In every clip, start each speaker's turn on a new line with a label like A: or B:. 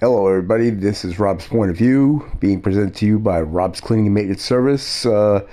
A: Hello, everybody. This is Rob's Point of View being presented to you by Rob's Cleaning and Maintenance Service uh,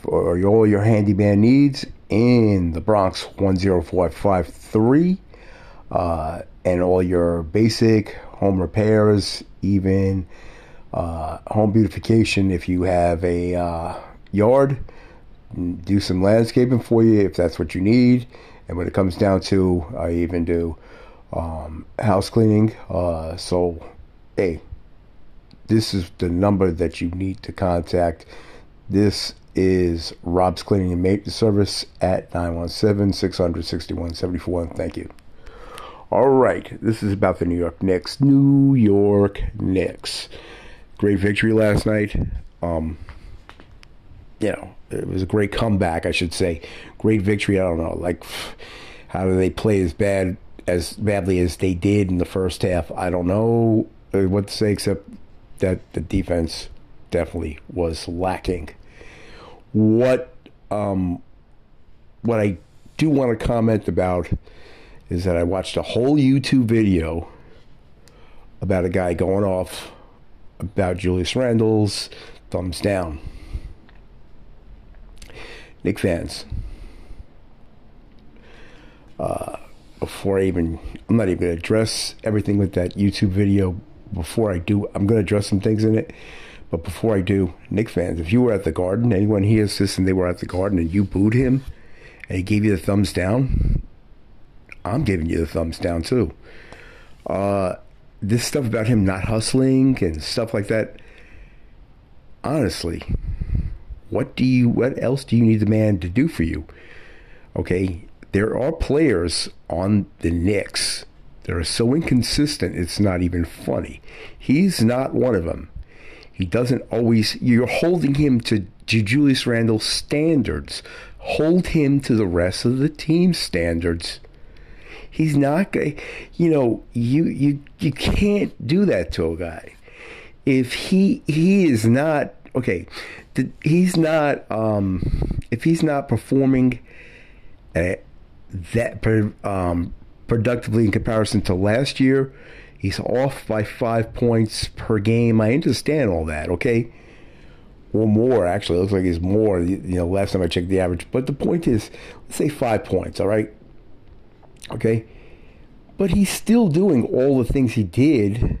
A: for all your handyman needs in the Bronx 10453, uh, and all your basic home repairs, even uh, home beautification if you have a uh, yard. Do some landscaping for you if that's what you need. And when it comes down to, I even do um, house cleaning. Uh, so, hey, this is the number that you need to contact. This is Rob's Cleaning and Maintenance Service at 917 600 6174. Thank you. All right, this is about the New York Knicks. New York Knicks. Great victory last night. Um, you know, it was a great comeback, I should say. Great victory. I don't know, like, how do they play as bad as badly as they did in the first half. I don't know what to say except that the defense definitely was lacking. What um, what I do want to comment about is that I watched a whole YouTube video about a guy going off about Julius Randle's thumbs down. Knick fans. Uh, before I even, I'm not even going to address everything with that YouTube video. Before I do, I'm going to address some things in it. But before I do, Knick fans, if you were at the Garden, anyone hears this and they were at the Garden and you booed him and he gave you the thumbs down, I'm giving you the thumbs down too. Uh, this stuff about him not hustling and stuff like that, honestly, what do you, what else do you need the man to do for you? Okay, there are players on the Knicks that are so inconsistent it's not even funny. He's not one of them. He doesn't always. You're holding him to, to Julius Randle standards. Hold him to the rest of the team standards. He's not going. You know, you you you can't do that to a guy. If he he is not okay, he's not. Um, if he's not performing at, that um, productively in comparison to last year. He's off by five points per game. I understand all that, okay? Or more, actually. It looks like he's more, you know, last time I checked the average. But the point is, let's say five points, all right? Okay? But he's still doing all the things he did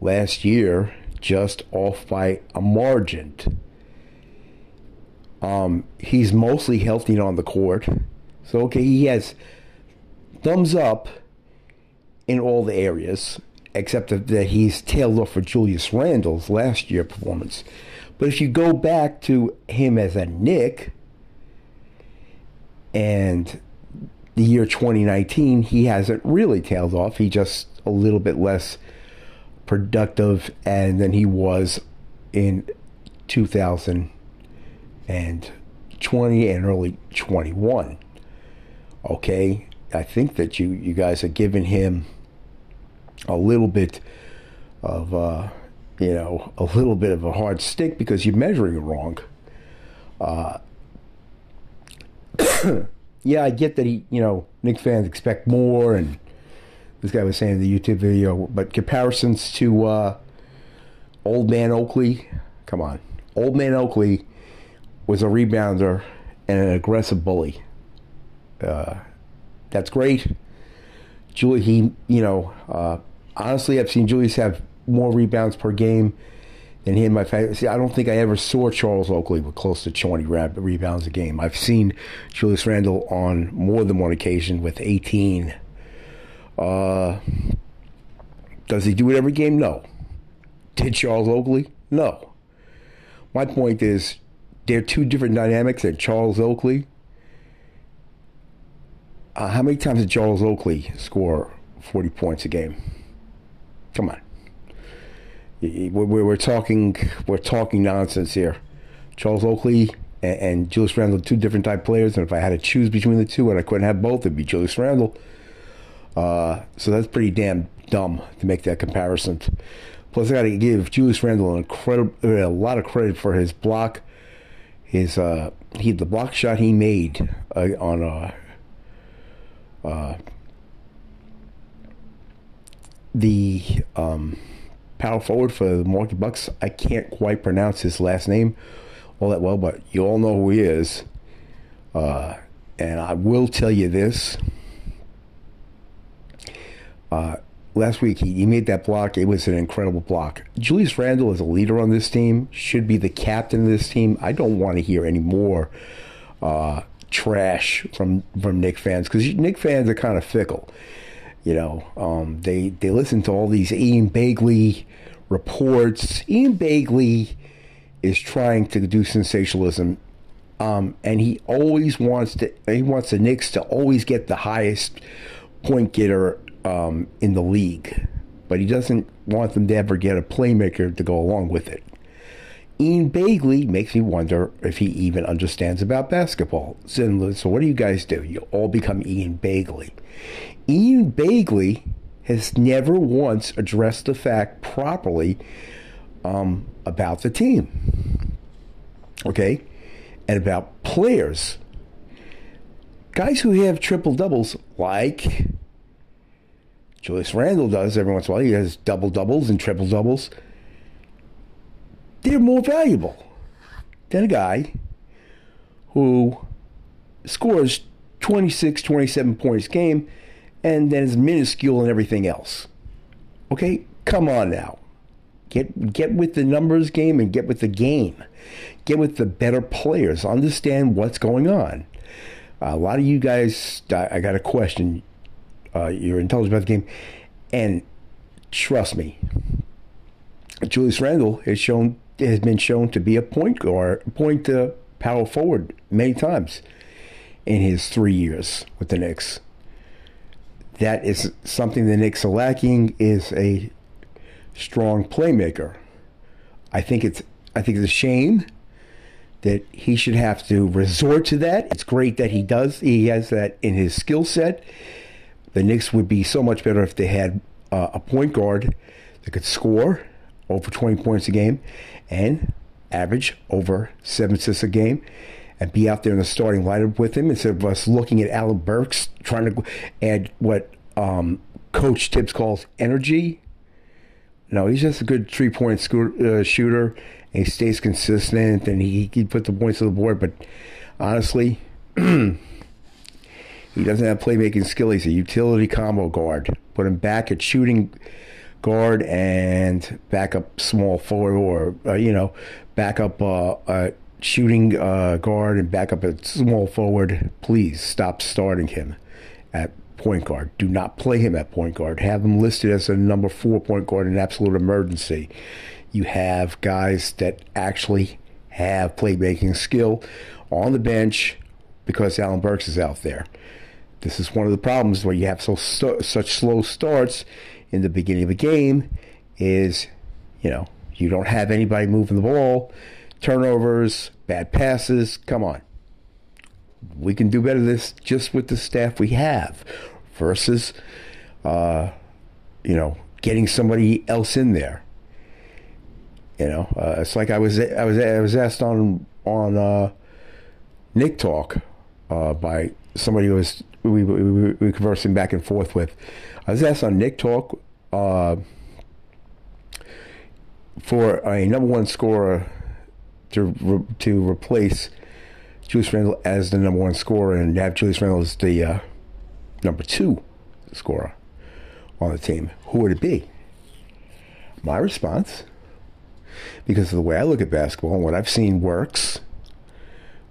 A: last year, just off by a margin. Um, he's mostly healthy on the court. So, okay, he has thumbs up in all the areas, except that he's tailed off for Julius Randle's last year performance. But if you go back to him as a Knick and the year 2019, he hasn't really tailed off. He just a little bit less productive and than he was in 2020 and early 21 okay, I think that you, you guys are giving him a little bit of, uh, you know, a little bit of a hard stick because you're measuring it wrong. Uh, yeah, I get that he, you know, Knick fans expect more, and this guy was saying in the YouTube video, but comparisons to uh, Old Man Oakley, come on. Old Man Oakley was a rebounder and an aggressive bully. Uh, that's great. Julie, he, you know, uh, honestly, I've seen Julius have more rebounds per game than he and my. See, I don't think I ever saw Charles Oakley with close to 20 rebounds a game. I've seen Julius Randle on more than one occasion with 18. Uh, does he do it every game? No. Did Charles Oakley? No. My point is, they're two different dynamics, and Charles Oakley uh, how many times did Charles Oakley score 40 points a game? Come on. We're, we're talking we're talking nonsense here. Charles Oakley and, and Julius Randle, two different type players, and if I had to choose between the two and I couldn't have both, it'd be Julius Randle. Uh, so that's pretty damn dumb to make that comparison. Plus, I got to give Julius Randle an incredible, a lot of credit for his block, his uh, he the block shot he made uh, on uh, the um, power forward for the Milwaukee Bucks. I can't quite pronounce his last name all that well, but you all know who he is. Uh, and I will tell you this. Uh, last week he, he made that block. It was an incredible block. Julius Randle is a leader on this team, should be the captain of this team. I don't want to hear any more uh, trash from from Knick fans because Knick fans are kind of fickle. You know, um, they they listen to all these Ian Begley reports. Ian Begley is trying to do sensationalism, um, and he always wants to. He wants the Knicks to always get the highest point getter um, in the league, but he doesn't want them to ever get a playmaker to go along with it. Ian Begley makes me wonder if he even understands about basketball. So, so what do you guys do? You all become Ian Begley. Ian Begley has never once addressed the fact properly um, about the team. Okay? And about players. Guys who have triple doubles, like Julius Randle does every once in a while, he has double doubles and triple doubles. They're more valuable than a guy who scores 26, 27 points game and then is minuscule in everything else. Okay, come on now. Get get with the numbers game and get with the game. Get with the better players. Understand what's going on. Uh, a lot of you guys, I, I got a question. Uh, you're intelligent about the game, and trust me, Julius Randle has shown has been shown to be a point guard, point to power forward many times in his three years with the Knicks that is something the Knicks are lacking is a strong playmaker. I think it's I think it's a shame that he should have to resort to that. It's great that he does. He has that in his skill set. The Knicks would be so much better if they had uh, a point guard that could score over 20 points a game and average over seven assists a game and be out there in the starting lineup with him instead of us looking at Alec Burks trying to add what um, Coach Thibs calls energy. No, he's just a good three point uh, shooter. And he stays consistent and he, he put the points on the board. But honestly, he doesn't have playmaking skill. He's a utility combo guard. Put him back at shooting guard and backup small forward, or uh, you know, backup uh, uh, shooting uh, guard and backup a small forward. Please stop starting him at point guard. Do not play him at point guard. Have him listed as a number four point guard in absolute emergency. You have guys that actually have playmaking skill on the bench because Alec Burks is out there. This is one of the problems where you have so st- such slow starts in the beginning of a game. Is you know you don't have anybody moving the ball, turnovers, bad passes. Come on, we can do better this just with the staff we have versus uh, you know getting somebody else in there you know uh, it's like I was I was I was asked on on uh, Knick Talk uh, by somebody who was we, we, we were conversing back and forth with I was asked on Knick Talk uh, for a number one scorer to to replace Julius Randle as the number one scorer and have Julius Randle as the uh, number two scorer on the team. Who would it be? My response, because of the way I look at basketball and what I've seen works,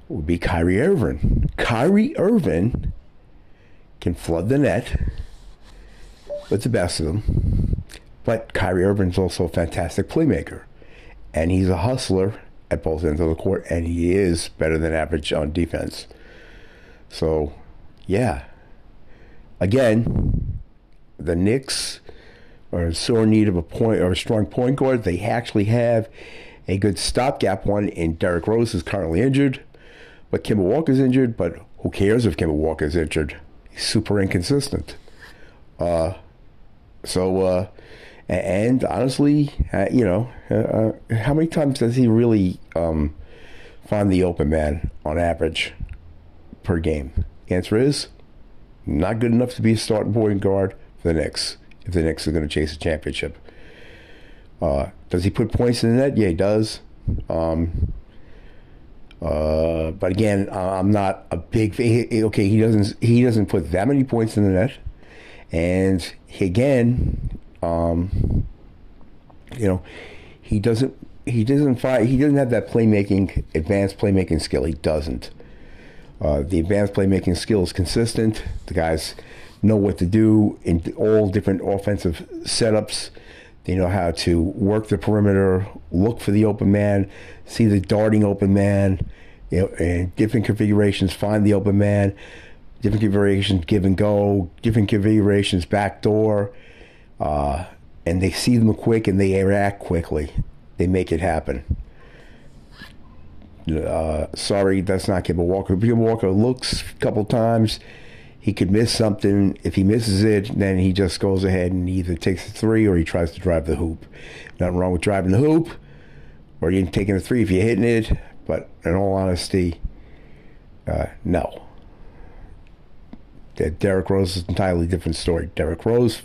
A: would be Kyrie Irving. Kyrie Irving can flood the net with the best of them, but Kyrie Irving's also a fantastic playmaker, and he's a hustler at both ends of the court, and he is better than average on defense. So, yeah. Again, the Knicks are in sore need of a point or a strong point guard. They actually have a good stopgap one and Derrick Rose is currently injured, but Kemba Walker's injured. But who cares if Kemba Walker's injured? Super inconsistent. Uh, so uh, and honestly, uh, you know, uh, uh, how many times does he really um, find the open man on average per game? Answer is not good enough to be a starting point guard for the Knicks. if the Knicks are going to chase a championship. Uh, does he put points in the net? Yeah, he does. Um, uh, but again, I'm not a big. Okay, he doesn't. He doesn't put that many points in the net, and he, again, um, you know, he doesn't. He doesn't find. He doesn't have that playmaking, advanced playmaking skill. He doesn't. Uh, the advanced playmaking skill is consistent. The guys know what to do in all different offensive setups. They know how to work the perimeter, look for the open man, see the darting open man, you know, and different configurations, find the open man, different configurations, give and go, different configurations, back door. Uh, and they see them quick and they react quickly. They make it happen. Uh, sorry, that's not Kemba Walker. Kemba Walker looks a couple times. He could miss something. If he misses it, then he just goes ahead and either takes a three or he tries to drive the hoop. Nothing wrong with driving the hoop or you taking a three if you're hitting it. But in all honesty, uh, no. Derrick Rose is an entirely different story. Derrick Rose,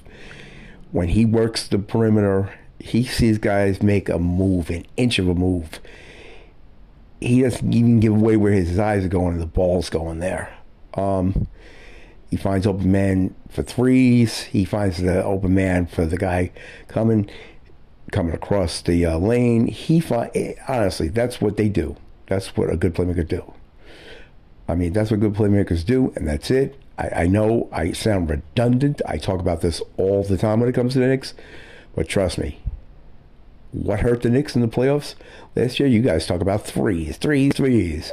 A: when he works the perimeter, he sees guys make a move, an inch of a move he doesn't even give away where his eyes are going and the ball's going there. Um, he finds open man for threes. He finds the open man for the guy coming coming across the uh, lane. He find honestly, that's what they do. That's what a good playmaker do. I mean, that's what good playmakers do, and that's it. I, I know I sound redundant. I talk about this all the time when it comes to the Knicks, but trust me, what hurt the Knicks in the playoffs last year? You guys talk about threes, threes, threes,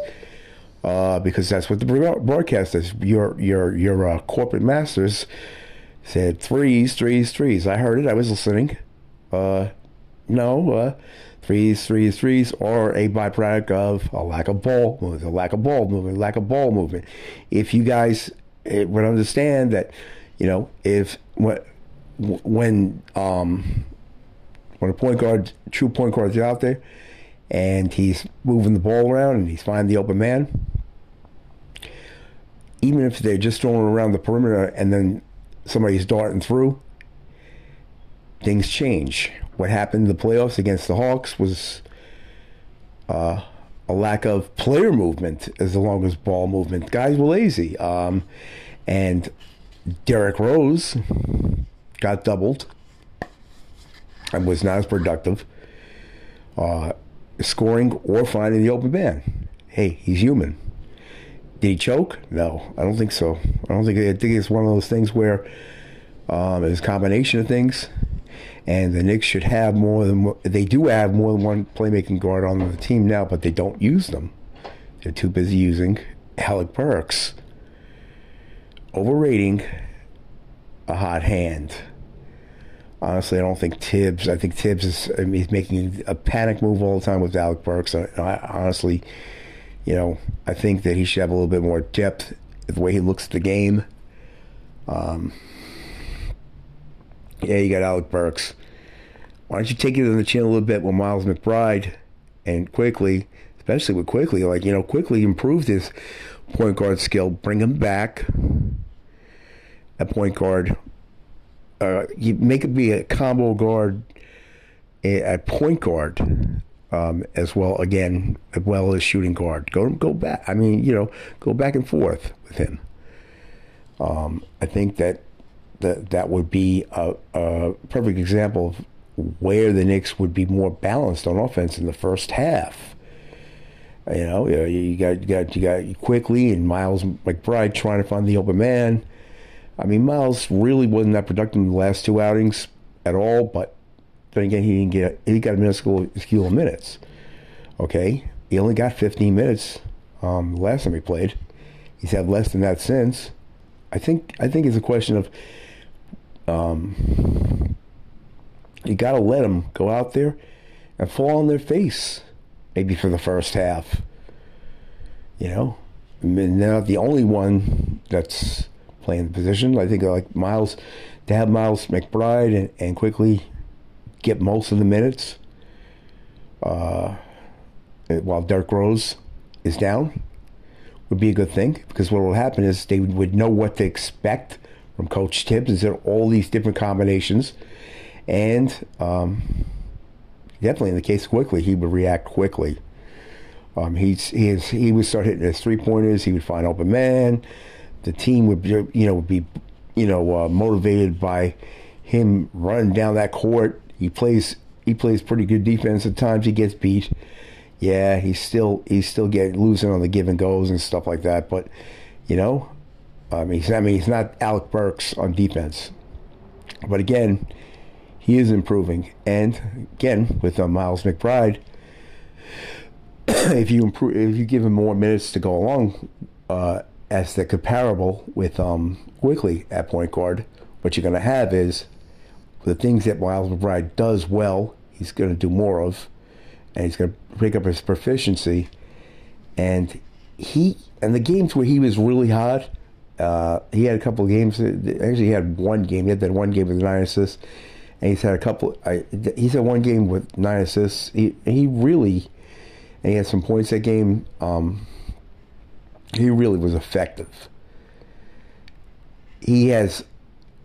A: uh, because that's what the broadcasters, your your your uh, corporate masters, said threes, threes, threes. I heard it. I was listening. Uh, no, uh, threes, threes, threes, or a byproduct of a lack of ball movement, a lack of ball movement, lack of ball movement. If you guys eh, would understand that, you know, if when when um when a point guard, true point guard is out there, and he's moving the ball around and he's finding the open man, even if they're just throwing around the perimeter and then somebody's darting through, things change. What happened in the playoffs against the Hawks was uh, a lack of player movement as long as ball movement. Guys were lazy. Um, and Derrick Rose got doubled and was not as productive uh, scoring or finding the open man. Hey, he's human. Did he choke? No, I don't think so. I don't think. I think it's one of those things where um, it's a combination of things, and the Knicks should have more than they do have more than one playmaking guard on the team now, but they don't use them. They're too busy using Alec Burks. Overrating a hot hand. Honestly, I don't think Thibs. I think Thibs is I mean, he's making a panic move all the time with Alec Burks. I, I, honestly, you know, I think that he should have a little bit more depth the way he looks at the game. Um, yeah, you got Alec Burks. Why don't you take it on the chin a little bit with Miles McBride and Quickley, especially with Quickley, like you know, quickly improved his point guard skill. Bring him back at point guard uh, you make it be a combo guard a point guard um, as well again as well as shooting guard. Go go back. I mean, you know, go back and forth with him. Um, I think that that that would be a, a, perfect example of where the Knicks would be more balanced on offense in the first half. You know, you got you got you got Quickley and Miles McBride trying to find the open man. I mean, Miles really wasn't that productive in the last two outings at all, but then again, he didn't get he got a minuscule of minutes. Okay, he only got 15 minutes um, last time he played. He's had less than that since. I think I think it's a question of um, you got to let them go out there and fall on their face, maybe for the first half. You know, I mean, they're not the only one that's playing the position. I think like Miles, to have Miles McBride and, and Quickley get most of the minutes uh, while Derrick Rose is down would be a good thing because what will happen is they would know what to expect from Coach Thibs is there all these different combinations, and um, definitely in the case Quickley, he would react quickly. Um, he's, he, he would start hitting his three pointers. He would find open man. The team would you know would be you know uh, motivated by him running down that court. He plays he plays pretty good defense at times. He gets beat. Yeah, he's still he's still getting losing on the give and goes and stuff like that. But you know, I mean, he's, I mean, he's not Alec Burks on defense. But again, he is improving. And again, with uh, Miles McBride, if you improve, if you give him more minutes to go along, uh, as the comparable with um, at point guard, what you're going to have is the things that Miles McBride does well, he's going to do more of, and he's going to pick up his proficiency. And he and the games where he was really hot, uh, he had a couple of games. Actually, he had one game. He had that one game with nine assists, and he's had a couple. He's had one game with nine assists. He he really, and he had some points that game. Um, he really was effective. He has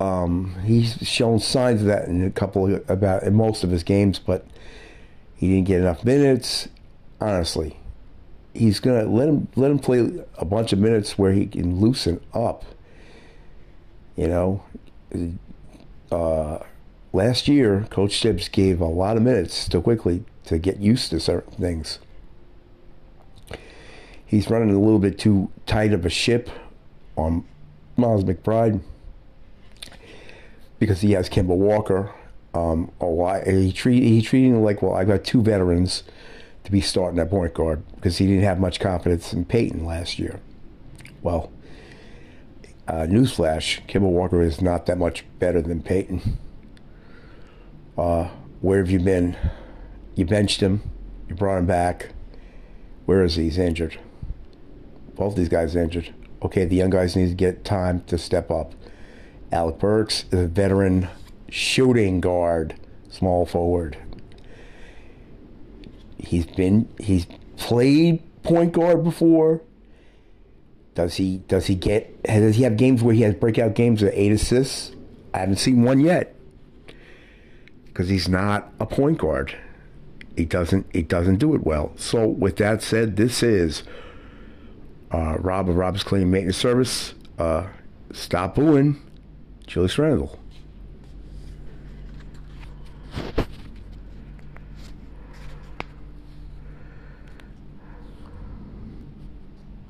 A: um, he's shown signs of that in a couple of, about in most of his games, but he didn't get enough minutes. Honestly, he's gonna let him let him play a bunch of minutes where he can loosen up. You know, uh, last year Coach Thibs gave a lot of minutes to Quickley to get used to certain things. He's running a little bit too tight of a ship on Miles McBride because he has Kemba Walker. Um, oh, he treat he treating him like well, I've got two veterans to be starting at point guard because he didn't have much confidence in Payton last year. Well, uh, newsflash: Kemba Walker is not that much better than Payton. Uh, where have you been? You benched him. You brought him back. Where is he? He's injured. Both these guys injured. Okay, the young guys need to get time to step up. Alec Burks is a veteran shooting guard, small forward. He's been he's played point guard before. Does he does he get does he have games where he has breakout games with eight assists? I haven't seen one yet. Because he's not a point guard. He doesn't he doesn't do it well. So with that said, this is uh, Rob of Rob's Clean Maintenance Service. Uh, stop booing. Julius Randle.